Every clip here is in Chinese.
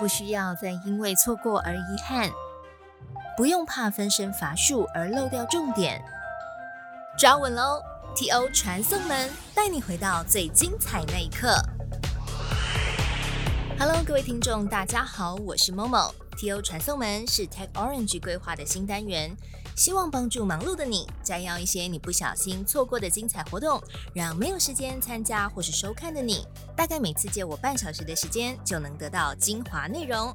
不需要再因为错过而遗憾，不用怕分身乏术而漏掉重点。抓稳喽！T.O. 传送门带你回到最精彩那一刻。Hello，各位听众，大家好，我是 Momo。T.O. 传送门是 Tech Orange 规划的新单元，希望帮助忙碌的你摘要一些你不小心错过的精彩活动，让没有时间参加或是收看的你，大概每次借我半小时的时间就能得到精华内容。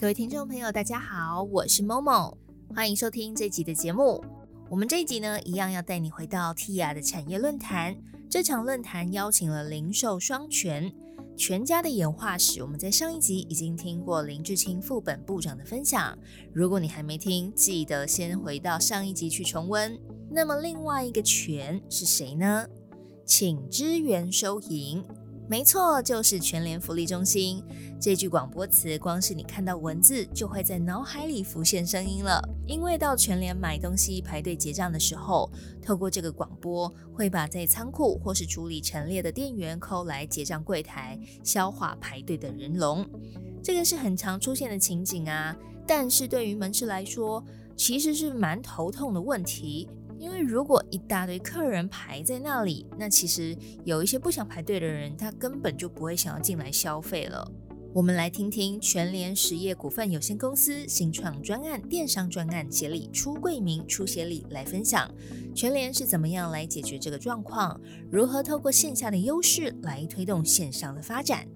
各位听众朋友，大家好，我是 Momo，欢迎收听这集的节目。我们这一集呢，一样要带你回到 TIA 的产业论坛。这场论坛邀请了零售双全。全家的演化史，我们在上一集已经听过林志清副本部长的分享。如果你还没听，记得先回到上一集去重温。那么另外一个全是谁呢？请支援收银。没错，就是全联福利中心。这句广播词，光是你看到文字，就会在脑海里浮现声音了。因为到全联买东西排队结账的时候，透过这个广播，会把在仓库或是处理陈列的店员扣来结账柜台，消化排队的人龙。这个是很常出现的情景啊。但是对于门市来说，其实是蛮头痛的问题。因为如果一大堆客人排在那里，那其实有一些不想排队的人，他根本就不会想要进来消费了。我们来听听全联实业股份有限公司新创专案电商专案协理出柜名出协理来分享全联是怎么样来解决这个状况，如何透过线下的优势来推动线上的发展。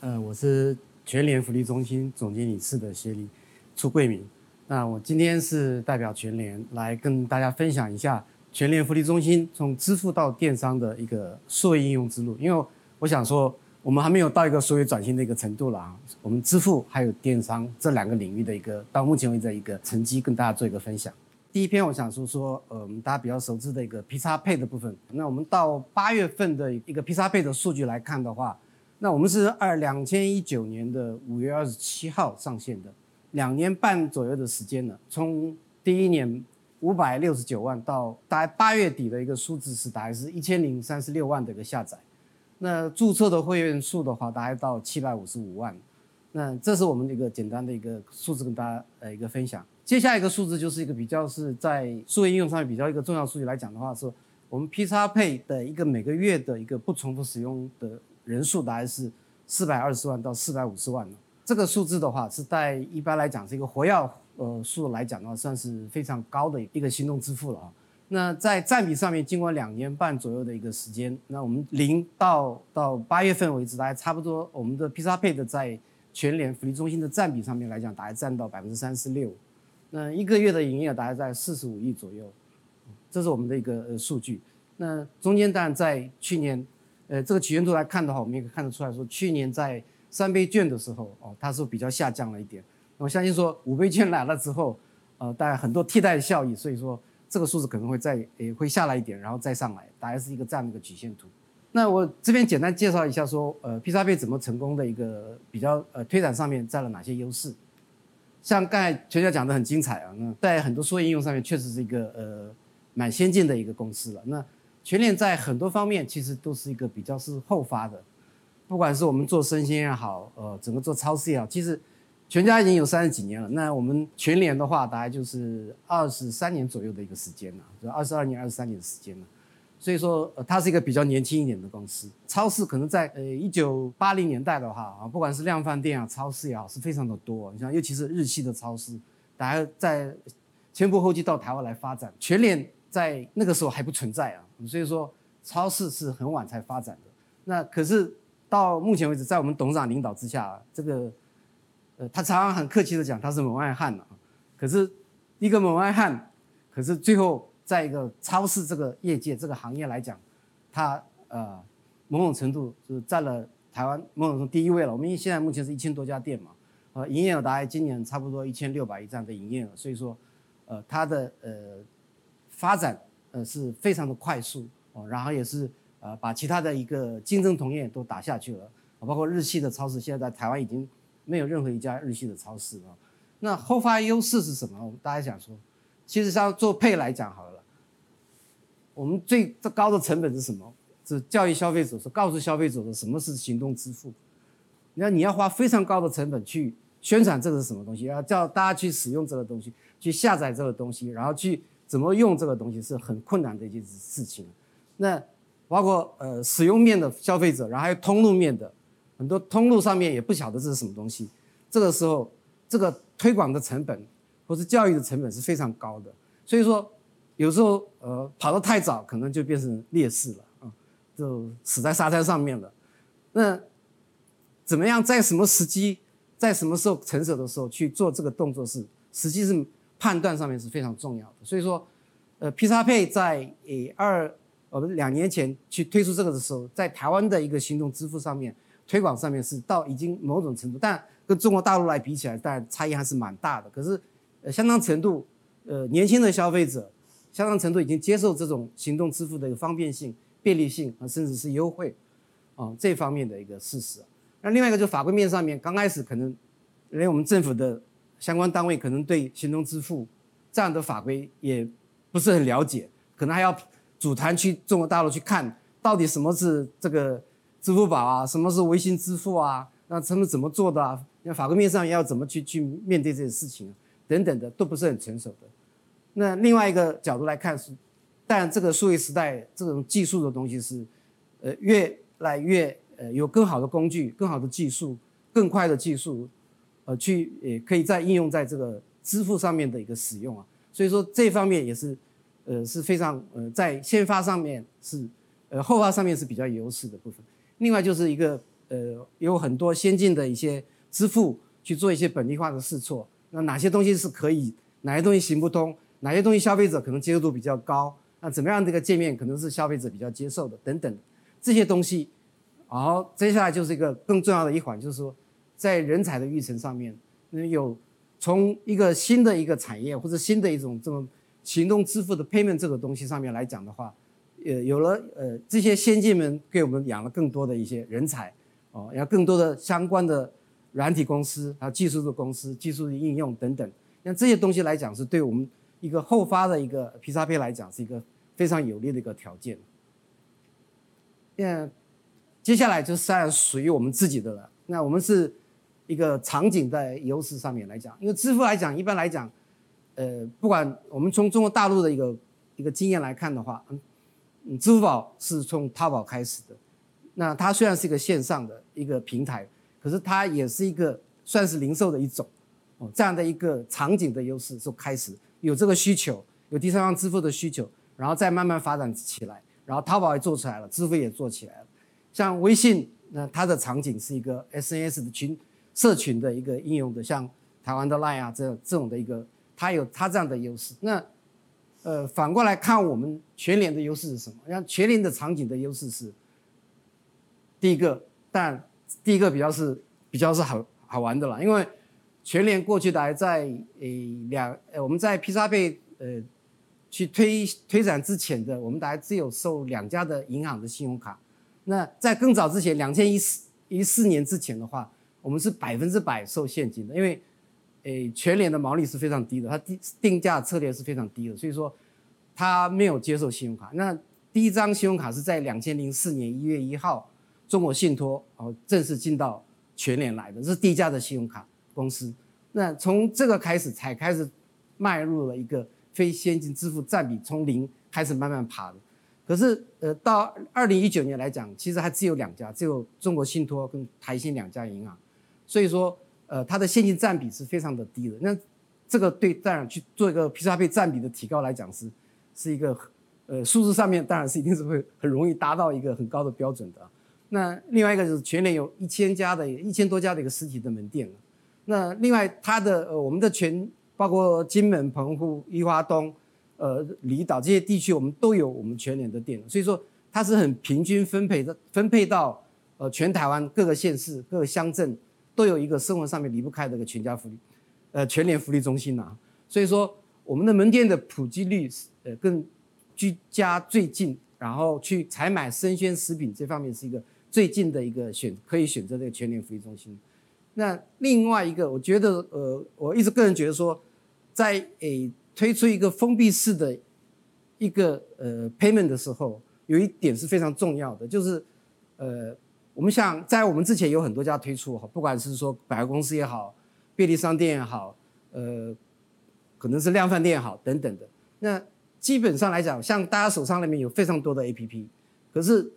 呃，我是全联福利中心总经理室的协理出柜名。那我今天是代表全联来跟大家分享一下全联福利中心从支付到电商的一个数位应用之路。因为我想说，我们还没有到一个数位转型的一个程度了啊。我们支付还有电商这两个领域的一个到目前为止的一个成绩，跟大家做一个分享。第一篇我想说说，呃，我们大家比较熟知的一个 P 叉配的部分。那我们到八月份的一个 P 叉配的数据来看的话，那我们是二两千一九年的五月二十七号上线的。两年半左右的时间了，从第一年五百六十九万到大概八月底的一个数字是大概是一千零三十六万的一个下载，那注册的会员数的话大概到七百五十五万，那这是我们一个简单的一个数字跟大家呃一个分享。接下来一个数字就是一个比较是在数位应用上面比较一个重要数据来讲的话，是我们 P 叉配的一个每个月的一个不重复使用的人数大概是四百二十万到四百五十万。这个数字的话，是在一般来讲是一个活跃呃数来讲的话，算是非常高的一个行动支付了啊。那在占比上面，经过两年半左右的一个时间，那我们零到到八月份为止，大概差不多我们的 P 叉配的在全联福利中心的占比上面来讲，大概占到百分之三十六。那一个月的营业额大概在四十五亿左右，这是我们的一个呃数据。那中间当然在去年，呃这个曲线图来看的话，我们也可以看得出来说，去年在三倍券的时候，哦，它是比较下降了一点。我相信说五倍券来了之后，呃，大概很多替代效益，所以说这个数字可能会再也会下来一点，然后再上来，大概是一个这样的一个曲线图。那我这边简单介绍一下说，呃，P 叉配怎么成功的一个比较呃推展上面占了哪些优势。像刚才全家讲的很精彩啊，那在很多数应用上面确实是一个呃蛮先进的一个公司了。那全链在很多方面其实都是一个比较是后发的。不管是我们做生鲜也好，呃，整个做超市也好，其实全家已经有三十几年了。那我们全联的话，大概就是二十三年左右的一个时间了，就二十二年、二十三年的时间了。所以说，呃，它是一个比较年轻一点的公司。超市可能在呃一九八零年代的话啊，不管是量贩店啊、超市也好，是非常的多。你像，尤其是日系的超市，大家在前仆后继到台湾来发展。全联在那个时候还不存在啊，所以说超市是很晚才发展的。那可是。到目前为止，在我们董事长领导之下，这个，呃，他常常很客气的讲他是门外汉了，可是一个门外汉，可是最后在一个超市这个业界这个行业来讲，他呃某种程度是占了台湾某种程度第一位了。我们现在目前是一千多家店嘛，呃，营业额大概今年差不多一千六百亿这样的营业额，所以说，呃，它的呃发展呃是非常的快速哦，然后也是。呃，把其他的一个竞争同业都打下去了，包括日系的超市，现在在台湾已经没有任何一家日系的超市了。那后发优势是什么？大家想说，其实像做配来讲好了，我们最高的成本是什么？是教育消费者，是告诉消费者的什么是行动支付。那你要花非常高的成本去宣传这个是什么东西，要叫大家去使用这个东西，去下载这个东西，然后去怎么用这个东西是很困难的一件事情。那包括呃使用面的消费者，然后还有通路面的，很多通路上面也不晓得这是什么东西。这个时候，这个推广的成本或是教育的成本是非常高的。所以说，有时候呃跑得太早，可能就变成劣势了啊，就死在沙滩上面了。那怎么样在什么时机，在什么时候成熟的时候去做这个动作是，实际是判断上面是非常重要的。所以说，呃，披萨配在呃二我们两年前去推出这个的时候，在台湾的一个行动支付上面推广上面是到已经某种程度，但跟中国大陆来比起来，当然差异还是蛮大的。可是，呃，相当程度。呃，年轻的消费者相当程度已经接受这种行动支付的一个方便性、便利性啊，甚至是优惠啊这方面的一个事实。那另外一个就是法规面上面，刚开始可能连我们政府的相关单位可能对行动支付这样的法规也不是很了解，可能还要组团去中国大陆去看到底什么是这个支付宝啊，什么是微信支付啊，那他们怎么做的啊？那法规面上要怎么去去面对这些事情？等等的都不是很成熟的。那另外一个角度来看是，但这个数位时代这种技术的东西是，呃，越来越呃有更好的工具、更好的技术、更快的技术，呃，去也可以在应用在这个支付上面的一个使用啊。所以说这方面也是，呃，是非常呃在先发上面是，呃后发上面是比较优势的部分。另外就是一个呃有很多先进的一些支付去做一些本地化的试错。那哪些东西是可以，哪些东西行不通，哪些东西消费者可能接受度比较高，那怎么样这个界面可能是消费者比较接受的等等，这些东西，好，接下来就是一个更重要的一环，就是说，在人才的育成上面，那有从一个新的一个产业或者新的一种这种行动支付的 payment 这个东西上面来讲的话，呃，有了呃这些先进们给我们养了更多的一些人才，哦，要更多的相关的。软体公司，还有技术的公司、技术的应用等等，像这些东西来讲，是对我们一个后发的一个 P 叉 P 来讲，是一个非常有利的一个条件。那接下来就是属于我们自己的了。那我们是一个场景在优势上面来讲，因为支付来讲，一般来讲，呃，不管我们从中国大陆的一个一个经验来看的话，嗯，支付宝是从淘宝开始的，那它虽然是一个线上的一个平台。可是它也是一个算是零售的一种，哦，这样的一个场景的优势就开始有这个需求，有第三方支付的需求，然后再慢慢发展起来，然后淘宝也做出来了，支付也做起来了。像微信，那它的场景是一个 SNS 的群社群的一个应用的，像台湾的 Line 啊这这种的一个，他有它这样的优势。那呃反过来看，我们全联的优势是什么？像全联的场景的优势是第一个，但第一个比较是比较是好好玩的了，因为全联过去的在诶两呃我们在披萨贝呃去推推展之前的，我们大概只有收两家的银行的信用卡。那在更早之前，两千一四一四年之前的话，我们是百分之百收现金的，因为诶全联的毛利是非常低的，它定定价策略是非常低的，所以说它没有接受信用卡。那第一张信用卡是在两千零四年一月一号。中国信托哦，正式进到全联来的，这是第一家的信用卡公司。那从这个开始才开始迈入了一个非现金支付占比从零开始慢慢爬的。可是呃，到二零一九年来讲，其实还只有两家，只有中国信托跟台信两家银行。所以说呃，它的现金占比是非常的低的。那这个对当然去做一个 P 叉 P 占比的提高来讲是是一个呃数字上面当然是一定是会很容易达到一个很高的标准的。那另外一个就是全年有一千家的一千多家的一个实体的门店那另外它的呃我们的全包括金门、澎湖、宜花东、呃离岛这些地区，我们都有我们全年的店，所以说它是很平均分配的，分配到呃全台湾各个县市、各个乡镇都有一个生活上面离不开的一个全家福利，呃全联福利中心呐。所以说我们的门店的普及率是呃更居家最近，然后去采买生鲜食品这方面是一个。最近的一个选可以选择这个全联福利中心，那另外一个，我觉得呃，我一直个人觉得说，在诶推出一个封闭式的一个呃 payment 的时候，有一点是非常重要的，就是呃，我们想在我们之前有很多家推出哈，不管是说百货公司也好，便利商店也好，呃，可能是量贩店也好等等的。那基本上来讲，像大家手上里面有非常多的 APP，可是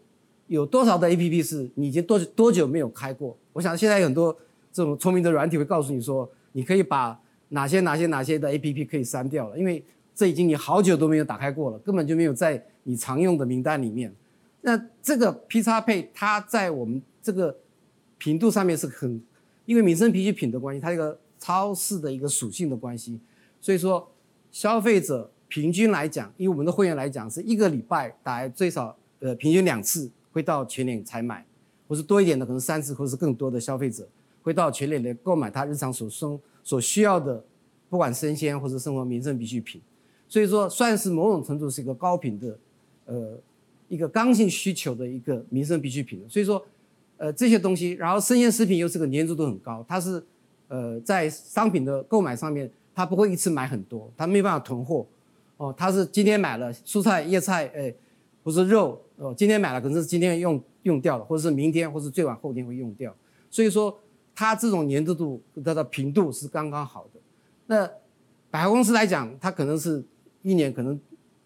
有多少的 APP 是你已经多多久没有开过？我想现在有很多这种聪明的软体会告诉你说，你可以把哪些哪些哪些的 APP 可以删掉了，因为这已经你好久都没有打开过了，根本就没有在你常用的名单里面。那这个 P 叉配它在我们这个频度上面是很，因为民生必需品的关系，它一个超市的一个属性的关系，所以说消费者平均来讲，以我们的会员来讲，是一个礼拜大概最少呃平均两次会到全联采买，或是多一点的可能三次，或是更多的消费者会到全联来购买他日常所生所需要的，不管生鲜或者生活民生必需品，所以说算是某种程度是一个高频的，呃，一个刚性需求的一个民生必需品。所以说，呃，这些东西，然后生鲜食品又是个粘度都很高，它是，呃，在商品的购买上面，它不会一次买很多，它没办法囤货，哦，它是今天买了蔬菜、叶菜，哎，或是肉，哦，今天买了可能是今天用用掉了，或者是明天或是最晚后天会用掉，所以说。它这种粘度度，它的频度是刚刚好的。那百货公司来讲，它可能是一年可能，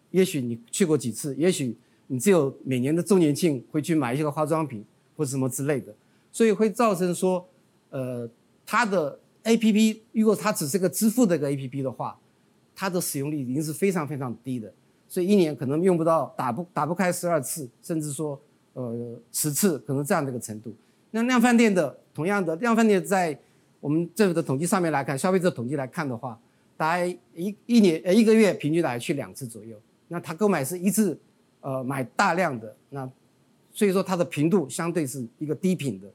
也许你去过几次，也许你只有每年的周年庆会去买一些个化妆品或者什么之类的，所以会造成说，呃，它的 A P P 如果它只是个支付的一个 A P P 的话，它的使用率已经是非常非常低的，所以一年可能用不到打不打不开十二次，甚至说呃十次，可能这样的一个程度。那量饭店的同样的量饭店，在我们政府的统计上面来看，消费者统计来看的话，大概一一年呃一个月平均大概去两次左右。那他购买是一次，呃买大量的，那所以说它的频度相对是一个低频的。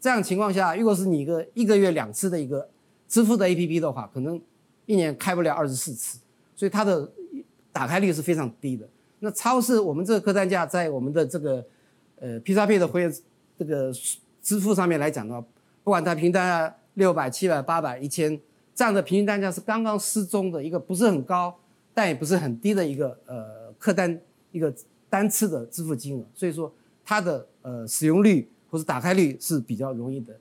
这样情况下，如果是你一个一个月两次的一个支付的 APP 的话，可能一年开不了二十四次，所以它的打开率是非常低的。那超市我们这个客单价在我们的这个呃 P 叉 P 的会员这个。支付上面来讲的话，不管它平均单价六百、七百、八百、一千，这样的平均单价是刚刚适中的一个，不是很高，但也不是很低的一个呃客单一个单次的支付金额，所以说它的呃使用率或者打开率是比较容易的。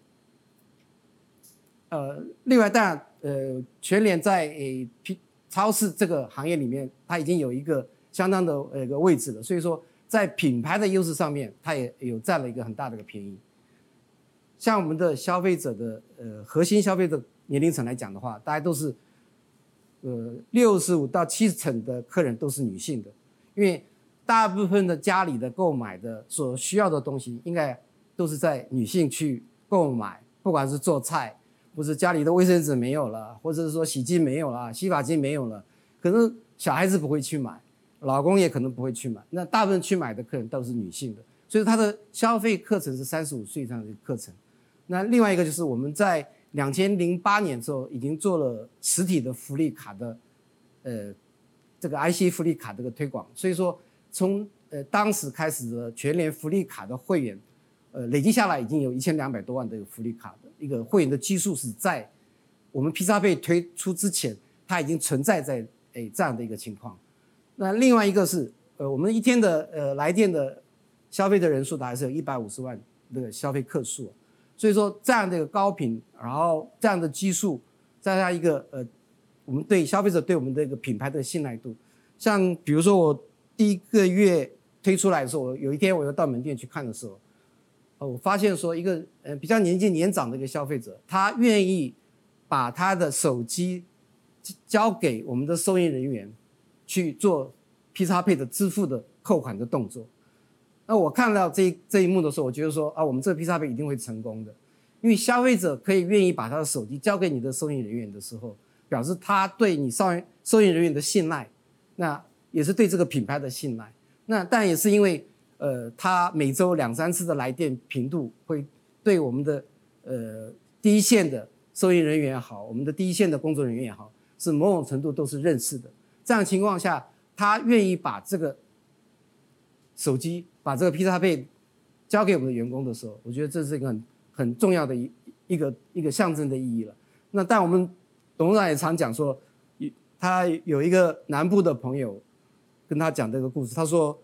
呃，另外当然呃全联在诶超市这个行业里面，它已经有一个相当的呃一个位置了，所以说在品牌的优势上面，它也有占了一个很大的一个便宜。像我们的消费者的呃核心消费者年龄层来讲的话，大家都是，呃六十五到七十层的客人都是女性的，因为大部分的家里的购买的所需要的东西，应该都是在女性去购买，不管是做菜，或是家里的卫生纸没有了，或者是说洗剂没有了，洗发精没有了，可能小孩子不会去买，老公也可能不会去买，那大部分去买的客人都是女性的，所以他的消费课程是三十五岁以上的课程。那另外一个就是我们在两千零八年时候已经做了实体的福利卡的，呃，这个 IC 福利卡这个推广，所以说从呃当时开始的全联福利卡的会员，呃累计下来已经有一千两百多万的福利卡的一个会员的基数是在我们 P 叉配推出之前，它已经存在在诶这样的一个情况。那另外一个是呃我们一天的呃来电的消费的人数大概是有一百五十万的消费客数。所以说，这样的一个高频，然后这样的基数，再加一个呃，我们对消费者对我们的一个品牌的信赖度，像比如说我第一个月推出来的时候，有一天我又到门店去看的时候，呃，我发现说一个呃比较年纪年长的一个消费者，他愿意把他的手机交给我们的收银人员去做 P 叉配的支付的扣款的动作。那我看到这这一幕的时候，我觉得说啊，我们这个 P 叉配一定会成功的，因为消费者可以愿意把他的手机交给你的收银人员的时候，表示他对你收银收银人员的信赖，那也是对这个品牌的信赖。那但也是因为呃，他每周两三次的来电频度，会对我们的呃第一线的收银人员也好，我们的第一线的工作人员也好，是某种程度都是认识的。这样情况下，他愿意把这个手机。把这个 P 叉配交给我们的员工的时候，我觉得这是一个很很重要的一一个一个象征的意义了。那但我们董事长也常讲说，他有一个南部的朋友跟他讲这个故事，他说，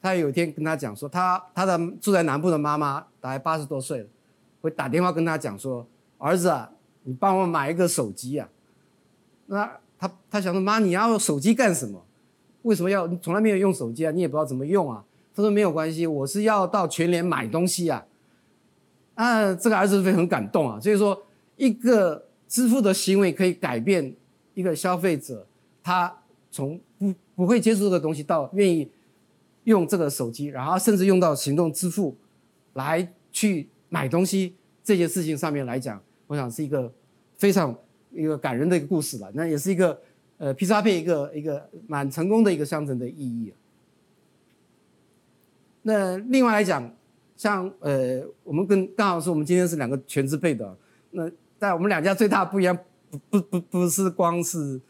他有一天跟他讲说，他他的住在南部的妈妈大概八十多岁了，会打电话跟他讲说，儿子啊，你帮我买一个手机啊。那他他想说，妈，你要手机干什么？为什么要？你从来没有用手机啊，你也不知道怎么用啊。他说没有关系，我是要到全联买东西啊。啊，这个儿子会很感动啊。所以说，一个支付的行为可以改变一个消费者，他从不不会接触这个东西到愿意用这个手机，然后甚至用到行动支付来去买东西这件事情上面来讲，我想是一个非常一个感人的一个故事了。那也是一个呃披萨配一个一个蛮成功的一个象征的意义。那另外来讲，像呃，我们跟刚好是我们今天是两个全资配的，那在我们两家最大不一样，不不不不是光是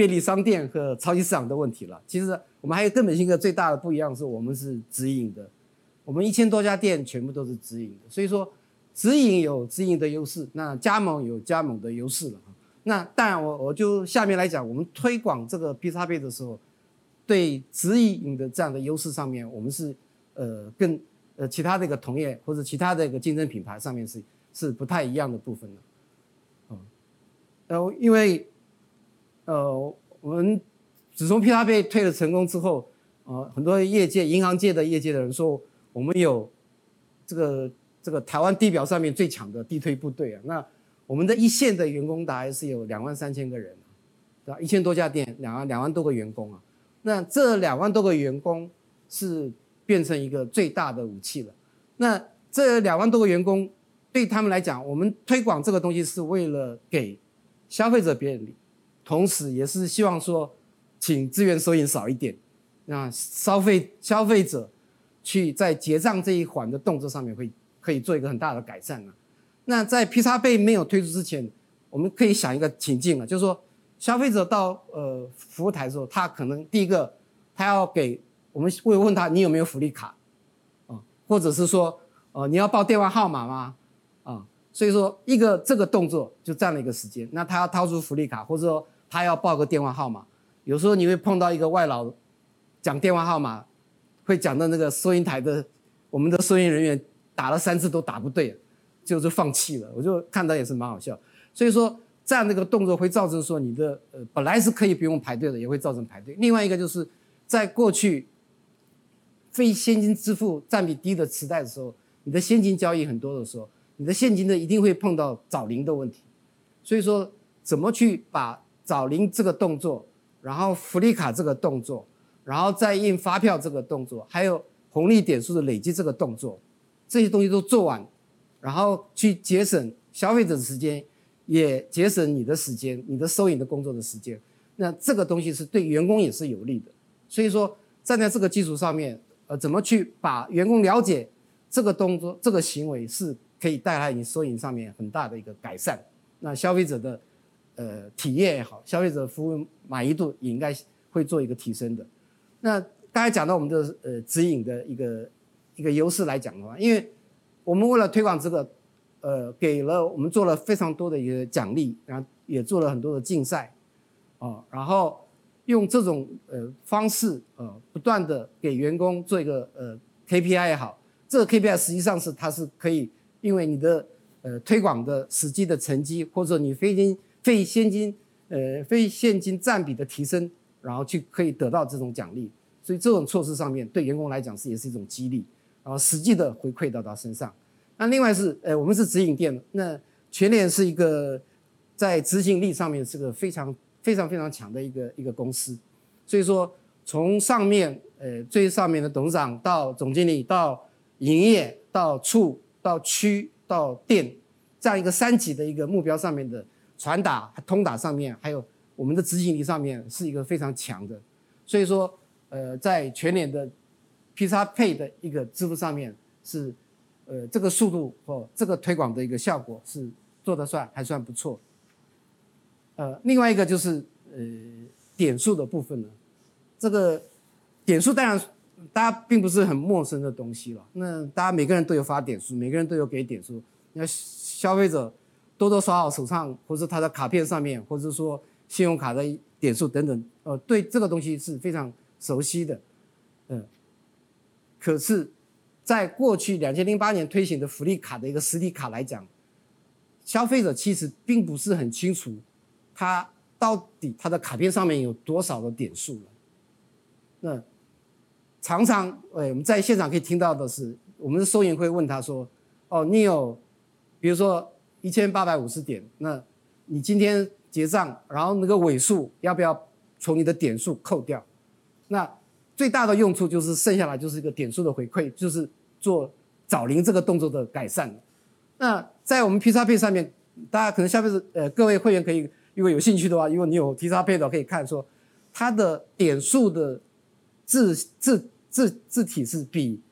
便利商店和超级市场的问题了。其实我们还有根本性的最大的不一样是，我们是直营的，我们一千多家店全部都是直营的，所以说直营有直营的优势，那加盟有加盟的优势了。那当然，我我就下面来讲，我们推广这个 P 叉配的时候，对直营的这样的优势上面，我们是。呃，跟呃其他的一个同业或者其他的一个竞争品牌上面是是不太一样的部分的，嗯，呃，因为呃我们自从 P 叉被推了成功之后，呃，很多业界银行界的业界的人说，我们有这个这个台湾地表上面最强的地推部队啊，那我们的一线的员工大概是有两万三千个人，对吧？一千多家店，两万两万多个员工啊，那这两万多个员工是。变成一个最大的武器了。那这两万多个员工对他们来讲，我们推广这个东西是为了给消费者便利，同时也是希望说，请资源收银少一点，那消费消费者去在结账这一环的动作上面会可以做一个很大的改善啊。那在 P 叉贝没有推出之前，我们可以想一个情境啊，就是说消费者到呃服务台的时候，他可能第一个他要给。我们会问他你有没有福利卡，啊，或者是说，呃，你要报电话号码吗？啊，所以说一个这个动作就占了一个时间。那他要掏出福利卡，或者说他要报个电话号码。有时候你会碰到一个外劳讲电话号码，会讲到那个收银台的我们的收银人员打了三次都打不对，就是放弃了。我就看到也是蛮好笑。所以说这样的一个动作会造成说你的呃本来是可以不用排队的，也会造成排队。另外一个就是在过去。非现金支付占比低的时代的时候，你的现金交易很多的时候，你的现金呢一定会碰到找零的问题。所以说，怎么去把找零这个动作，然后福利卡这个动作，然后再印发票这个动作，还有红利点数的累积这个动作，这些东西都做完，然后去节省消费者的时间，也节省你的时间，你的收银的工作的时间。那这个东西是对员工也是有利的。所以说，站在这个基础上面。呃，怎么去把员工了解这个动作、这个行为是可以带来你收银上面很大的一个改善？那消费者的呃体验也好，消费者服务满意度也应该会做一个提升的。那刚才讲到我们的呃指引的一个一个优势来讲的话，因为我们为了推广这个，呃，给了我们做了非常多的一个奖励，然后也做了很多的竞赛，啊，然后。用这种呃方式呃不断的给员工做一个呃 KPI 也好，这个 KPI 实际上是它是可以因为你的呃推广的实际的成绩或者你非金非现金呃非现金占比的提升，然后去可以得到这种奖励，所以这种措施上面对员工来讲是也是一种激励，然后实际的回馈到他身上。那另外是呃我们是直营店，那全联是一个在执行力上面是个非常。非常非常强的一个一个公司，所以说从上面呃最上面的董事长到总经理到营业到处到区到店这样一个三级的一个目标上面的传达通达上面，还有我们的执行力上面是一个非常强的，所以说呃在全年的 P 叉配的一个支付上面是呃这个速度或这个推广的一个效果是做得算还算不错。呃，另外一个就是呃点数的部分呢，这个点数当然大家并不是很陌生的东西了。那大家每个人都有发点数，每个人都有给点数。那消费者多多少少手上或者他的卡片上面，或者说信用卡的点数等等，呃，对这个东西是非常熟悉的。嗯，可是，在过去两千零八年推行的福利卡的一个实体卡来讲，消费者其实并不是很清楚，他到底他的卡片上面有多少的点数了。那常常，哎，我们在现场可以听到的是，我们的收银会问他说：“哦，你有，比如说一千八百五十点，那你今天结账，然后那个尾数要不要从你的点数扣掉？那最大的用处就是剩下来就是一个点数的回馈，就是做找零这个动作的改善。那在我们 P 叉配上面，大家可能消费者呃各位会员可以，如果有兴趣的话，如果你有 P 叉配的可以看说，它的点数的。字字字字体是比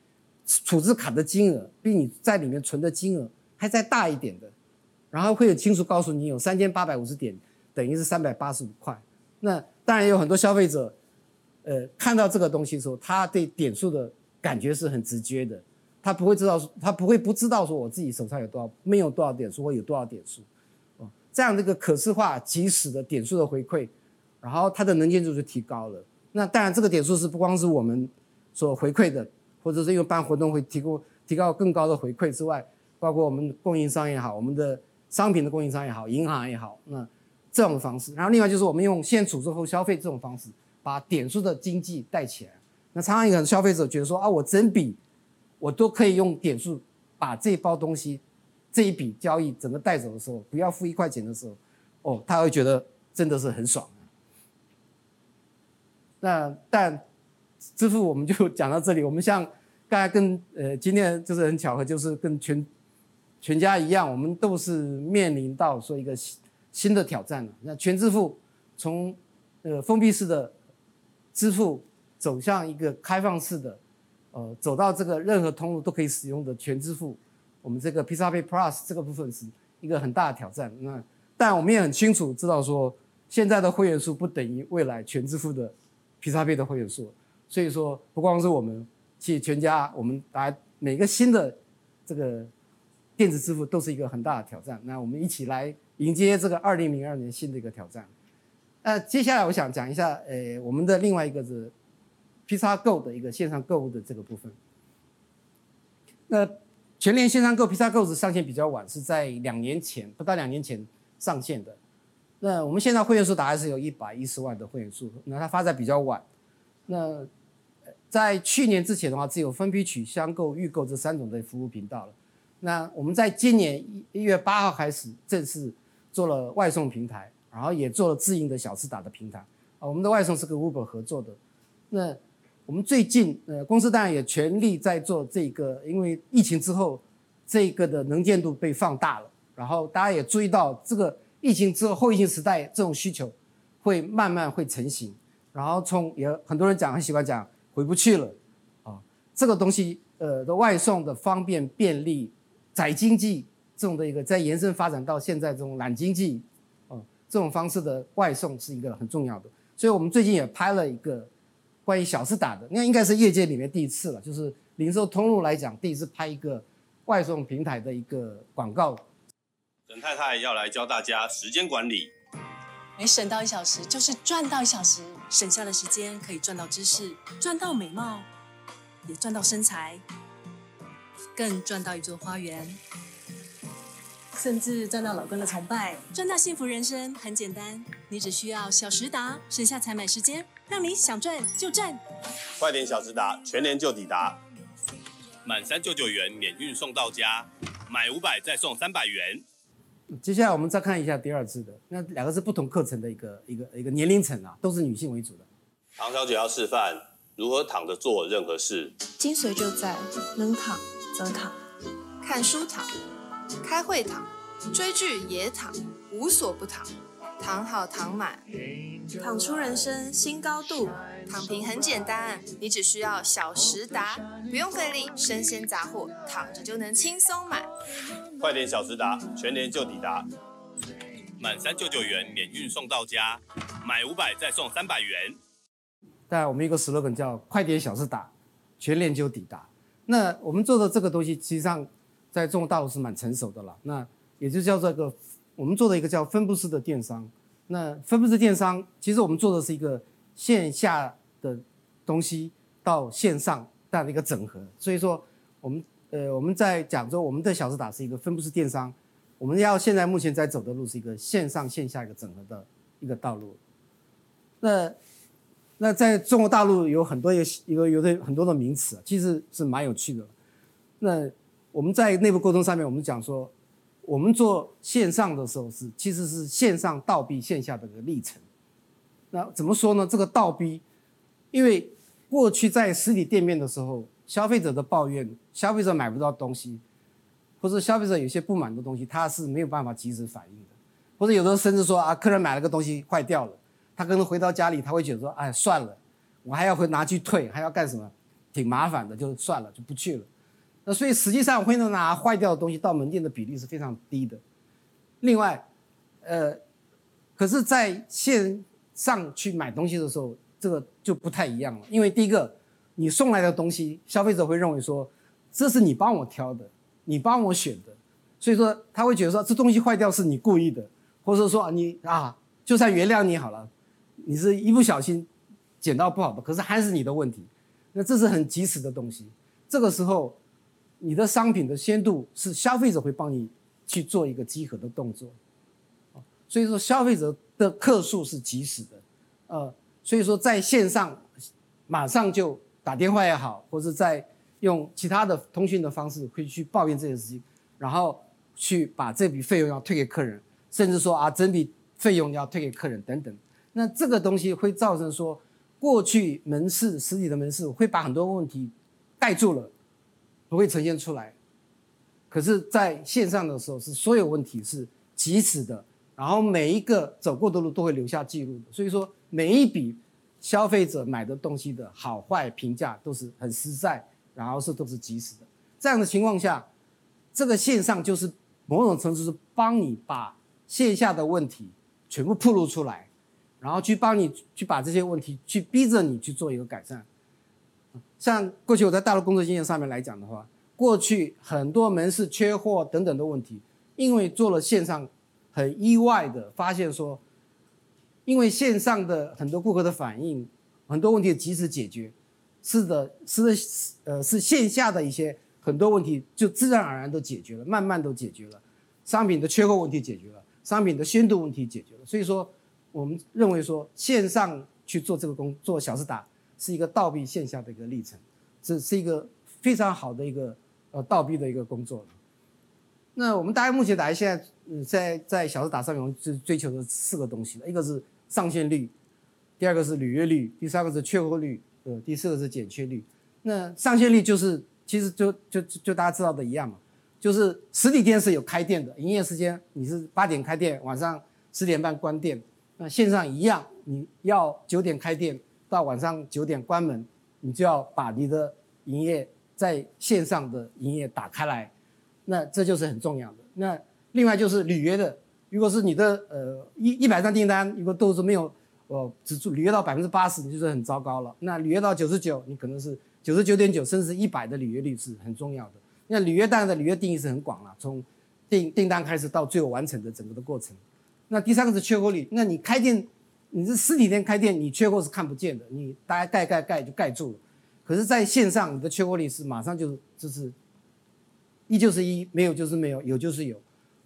储值卡的金额，比你在里面存的金额还再大一点的，然后会有清楚告诉你有三千八百五十点，等于是三百八十五块。那当然有很多消费者，呃，看到这个东西的时候，他对点数的感觉是很直接的，他不会知道，他不会不知道说我自己手上有多少，没有多少点数，或有多少点数，哦，这样的一个可视化、及时的点数的回馈，然后它的能见度就提高了。那当然，这个点数是不光是我们所回馈的，或者是因为办活动会提供提高更高的回馈之外，包括我们供应商也好，我们的商品的供应商也好，银行也好，那这种方式。然后另外就是我们用先储值后消费这种方式，把点数的经济带起来。那常常有消费者觉得说啊，我整笔我都可以用点数把这包东西这一笔交易整个带走的时候，不要付一块钱的时候，哦，他会觉得真的是很爽。那但支付我们就讲到这里。我们像刚才跟呃今天就是很巧合，就是跟全全家一样，我们都是面临到说一个新新的挑战了。那全支付从呃封闭式的支付走向一个开放式的，呃走到这个任何通路都可以使用的全支付，我们这个 P2P Plus 这个部分是一个很大的挑战。那但我们也很清楚知道说，现在的会员数不等于未来全支付的。披萨配的会员数，所以说不光是我们，其实全家我们来每个新的这个电子支付都是一个很大的挑战。那我们一起来迎接这个二零零二年新的一个挑战。那接下来我想讲一下，呃，我们的另外一个是披萨购的一个线上购物的这个部分。那全联线上购披萨购是上线比较晚，是在两年前不到两年前上线的。那我们现在会员数大概是有一百一十万的会员数，那它发展比较晚。那在去年之前的话，只有分批取箱购、预购这三种的服务频道了。那我们在今年一一月八号开始正式做了外送平台，然后也做了自营的小吃打的平台。啊，我们的外送是跟 Uber 合作的。那我们最近呃公司当然也全力在做这个，因为疫情之后这个的能见度被放大了，然后大家也注意到这个。疫情之后，后疫情时代这种需求会慢慢会成型，然后从也很多人讲很喜欢讲回不去了，啊，这个东西呃的外送的方便便利，宅经济这种的一个在延伸发展到现在这种懒经济，哦，这种方式的外送是一个很重要的，所以我们最近也拍了一个关于小吃打的，那应该是业界里面第一次了，就是零售通路来讲第一次拍一个外送平台的一个广告。沈太太要来教大家时间管理，每省到一小时就是赚到一小时，省下的时间可以赚到知识，赚到美貌，也赚到身材，更赚到一座花园，甚至赚到老公的崇拜，赚到幸福人生。很简单，你只需要小时达，省下采买时间，让你想赚就赚。快点小时达，全年就抵达，满三九九元免运送到家，买五百再送三百元。接下来我们再看一下第二次的，那两个是不同课程的一个一个一个年龄层啊，都是女性为主的。唐小姐要示范如何躺着做任何事，精髓就在能躺则躺，看书躺，开会躺，追剧也躺，无所不躺，躺好躺满，躺出人生新高度。躺平很简单，你只需要小时达，不用费力，生鲜杂货躺着就能轻松买。快点小时达，全年就抵达，满三九九元免运送到家，买五百再送三百元。但，我们一个 slogan 叫“快点小时达，全年就抵达”。那我们做的这个东西，实际上在中国大陆是蛮成熟的了。那也就叫做一个我们做的一个叫分布式的电商。那分布式电商，其实我们做的是一个线下。的东西到线上这样的一个整合。所以说，我们呃我们在讲说，我们的小时达是一个分布式电商，我们要现在目前在走的路是一个线上线下一个整合的一个道路。那那在中国大陆有很多有一个有的很多的名词，其实是蛮有趣的。那我们在内部沟通上面，我们讲说，我们做线上的时候是其实是线上倒逼线下的一个历程。那怎么说呢？这个倒逼，因为过去在实体店面的时候，消费者的抱怨，消费者买不到东西，或者消费者有些不满的东西，他是没有办法及时反应的，或者有的甚至说啊，客人买了个东西坏掉了。他可能回到家里，他会觉得说：“哎，算了，我还要回拿去退，还要干什么？挺麻烦的，就算了，就不去了。”那所以实际上会拿坏掉的东西到门店的比例是非常低的。另外，呃，可是在线上去买东西的时候，这个就不太一样了。因为第一个，你送来的东西，消费者会认为说这是你帮我挑的，你帮我选的，所以说他会觉得说这东西坏掉是你故意的，或者说你啊，就算原谅你好了。你是一不小心捡到不好的，可是还是你的问题，那这是很及时的东西。这个时候，你的商品的鲜度是消费者会帮你去做一个集合的动作，所以说消费者的客数是及时的，呃，所以说在线上马上就打电话也好，或者在用其他的通讯的方式会去抱怨这件事情，然后去把这笔费用要退给客人，甚至说啊整笔费用要退给客人等等。那这个东西会造成说，过去门市实体的门市会把很多问题盖住了，不会呈现出来。可是在线上的时候，是所有问题是及时的，然后每一个走过的路都会留下记录的。所以说，每一笔消费者买的东西的好坏评价都是很实在，然后是都是及时的。这样的情况下，这个线上就是某种程度是帮你把线下的问题全部暴露出来。然后去帮你去把这些问题去逼着你去做一个改善。像过去我在大陆工作经验上面来讲的话，过去很多门市缺货等等的问题，因为做了线上，很意外的发现说，因为线上的很多顾客的反应，很多问题及时解决，是的，是的呃是线下的一些很多问题就自然而然都解决了，慢慢都解决了，商品的缺货问题解决了，商品的鲜度问题解决了，所以说。我们认为说线上去做这个工做小时打是一个倒逼线下的一个历程，这是一个非常好的一个呃倒逼的一个工作。那我们大家目前大家现在嗯在在小时打上面，我们追追求的四个东西，一个是上线率，第二个是履约率，第三个是缺货率，呃，第四个是减缺率。那上线率就是其实就就就大家知道的一样嘛，就是实体店是有开店的，营业时间你是八点开店，晚上十点半关店。那线上一样，你要九点开店到晚上九点关门，你就要把你的营业在线上的营业打开来，那这就是很重要的。那另外就是履约的，如果是你的呃一一百张订单，如果都是没有呃，只做履约到百分之八十，你就是很糟糕了。那履约到九十九，你可能是九十九点九，甚至一百的履约率是很重要的。那履约单的履约定义是很广了，从订订单开始到最后完成的整个的过程。那第三个是缺货率，那你开店，你是实体店开店，你缺货是看不见的，你大家盖盖盖就盖住了。可是在线上，你的缺货率是马上就就是一就是一，没有就是没有，有就是有。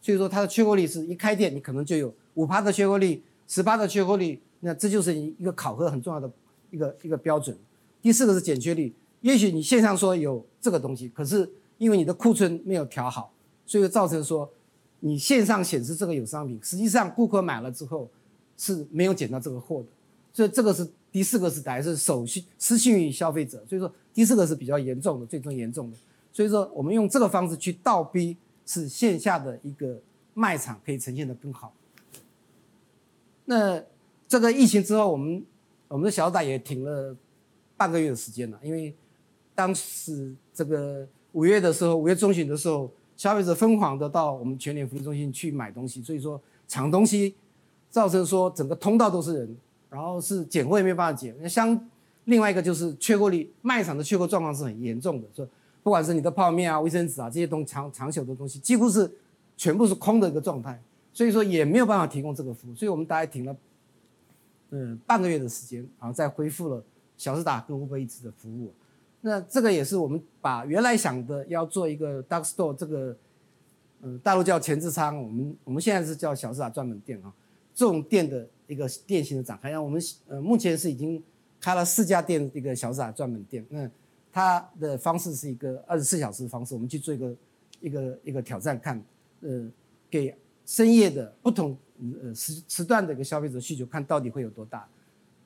所以说它的缺货率是一开店你可能就有五趴的缺货率，十八的缺货率，那这就是一个考核很重要的一个一个标准。第四个是减缺率，也许你线上说有这个东西，可是因为你的库存没有调好，所以造成说。你线上显示这个有商品，实际上顾客买了之后是没有捡到这个货的，所以这个是第四个是还是手信失信于消费者，所以说第四个是比较严重的，最终严重的。所以说我们用这个方式去倒逼，是线下的一个卖场可以呈现的更好。那这个疫情之后，我们我们的小打也停了半个月的时间了，因为当时这个五月的时候，五月中旬的时候。消费者疯狂的到我们全联福利中心去买东西，所以说抢东西，造成说整个通道都是人，然后是捡货也没办法捡。那相另外一个就是缺货率，卖场的缺货状况是很严重的，说不管是你的泡面啊、卫生纸啊这些东长长久的东西，几乎是全部是空的一个状态，所以说也没有办法提供这个服务，所以我们大概停了嗯半个月的时间，然后再恢复了小时达跟乌贝一次的服务。那这个也是我们把原来想的要做一个 dark store 这个，嗯，大陆叫前置仓，我们我们现在是叫小市场专门店啊，这种店的一个店型的展开。让我们呃目前是已经开了四家店一个小市场专门店，那它的方式是一个二十四小时的方式，我们去做一个一个一个挑战，看呃给深夜的不同呃时时段的一个消费者需求，看到底会有多大。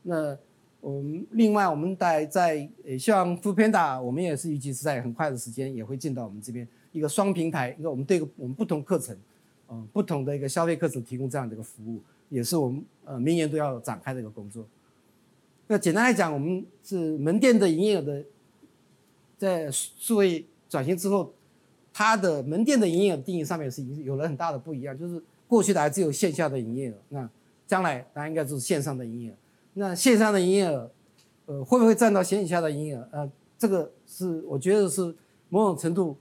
那我们另外，我们在在呃，像 f o o Panda，我们也是预计是在很快的时间也会进到我们这边一个双平台，一个我们对我们不同课程，嗯，不同的一个消费课程提供这样的一个服务，也是我们呃明年都要展开的一个工作。那简单来讲，我们是门店的营业额的，在数位转型之后，它的门店的营业额定义上面是已经有了很大的不一样，就是过去的还只有线下的营业额，那将来当然应该就是线上的营业额。那线上的营业额，呃，会不会占到线下的营业额？呃，这个是我觉得是某种程度，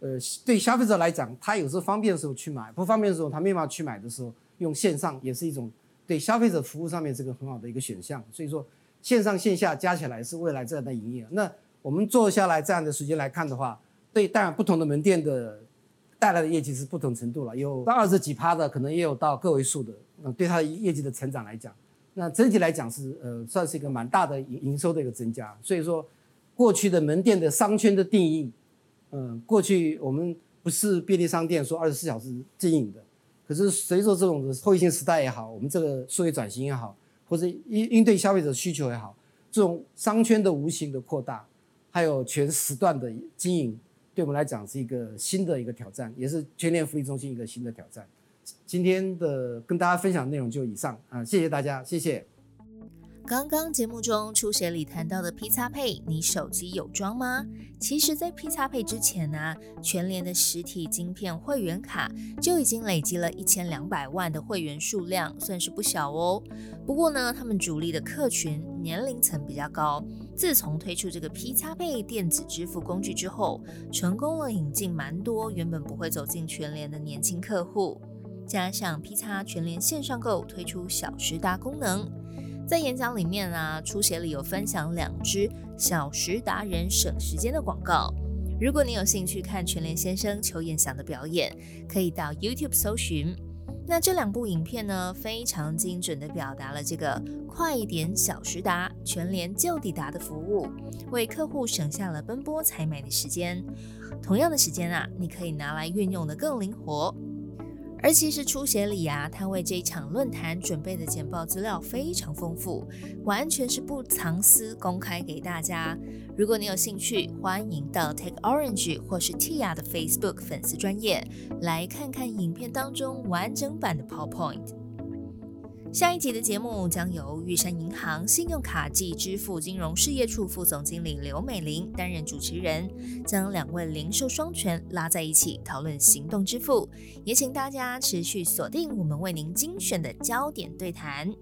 呃，对消费者来讲，他有时候方便的时候去买，不方便的时候他没办法去买的时候，用线上也是一种对消费者服务上面是个很好的一个选项。所以说，线上线下加起来是未来这样的营业额。那我们做下来这样的时间来看的话，对，当然不同的门店的带来的业绩是不同程度了，有到二十几趴的，可能也有到个位数的。那对它的业绩的成长来讲。那整体来讲是呃，算是一个蛮大的营营收的一个增加。所以说，过去的门店的商圈的定义，嗯，过去我们不是便利商店说二十四小时经营的，可是随着这种的后疫情时代也好，我们这个数位转型也好，或者应应对消费者需求也好，这种商圈的无形的扩大，还有全时段的经营，对我们来讲是一个新的一个挑战，也是全联福利中心一个新的挑战。今天的跟大家分享内容就以上啊，谢谢大家，谢谢。刚刚节目中初写里谈到的 P 叉配，你手机有装吗？其实，在 P 叉配之前呢，全联的实体晶片会员卡就已经累积了一千两百万的会员数量，算是不小哦。不过呢，他们主力的客群年龄层比较高，自从推出这个 P 叉配电子支付工具之后，成功了引进蛮多原本不会走进全联的年轻客户。加上 P 叉全联线上购推出小时达功能，在演讲里面啊，出写里有分享两支小时达人省时间的广告。如果你有兴趣看全联先生邱彦祥的表演，可以到 YouTube 搜寻。那这两部影片呢，非常精准的表达了这个快一点小时达，全联就抵达的服务，为客户省下了奔波采买的时间。同样的时间啊，你可以拿来运用的更灵活。而其实初写里啊，他为这一场论坛准备的简报资料非常丰富，完全是不藏私，公开给大家。如果你有兴趣，欢迎到 Take Orange 或是 Tia 的 Facebook 粉丝专业来看看影片当中完整版的 PowerPoint。下一集的节目将由玉山银行信用卡及支付金融事业处副总经理刘美玲担任主持人，将两位零售双全拉在一起讨论行动支付，也请大家持续锁定我们为您精选的焦点对谈。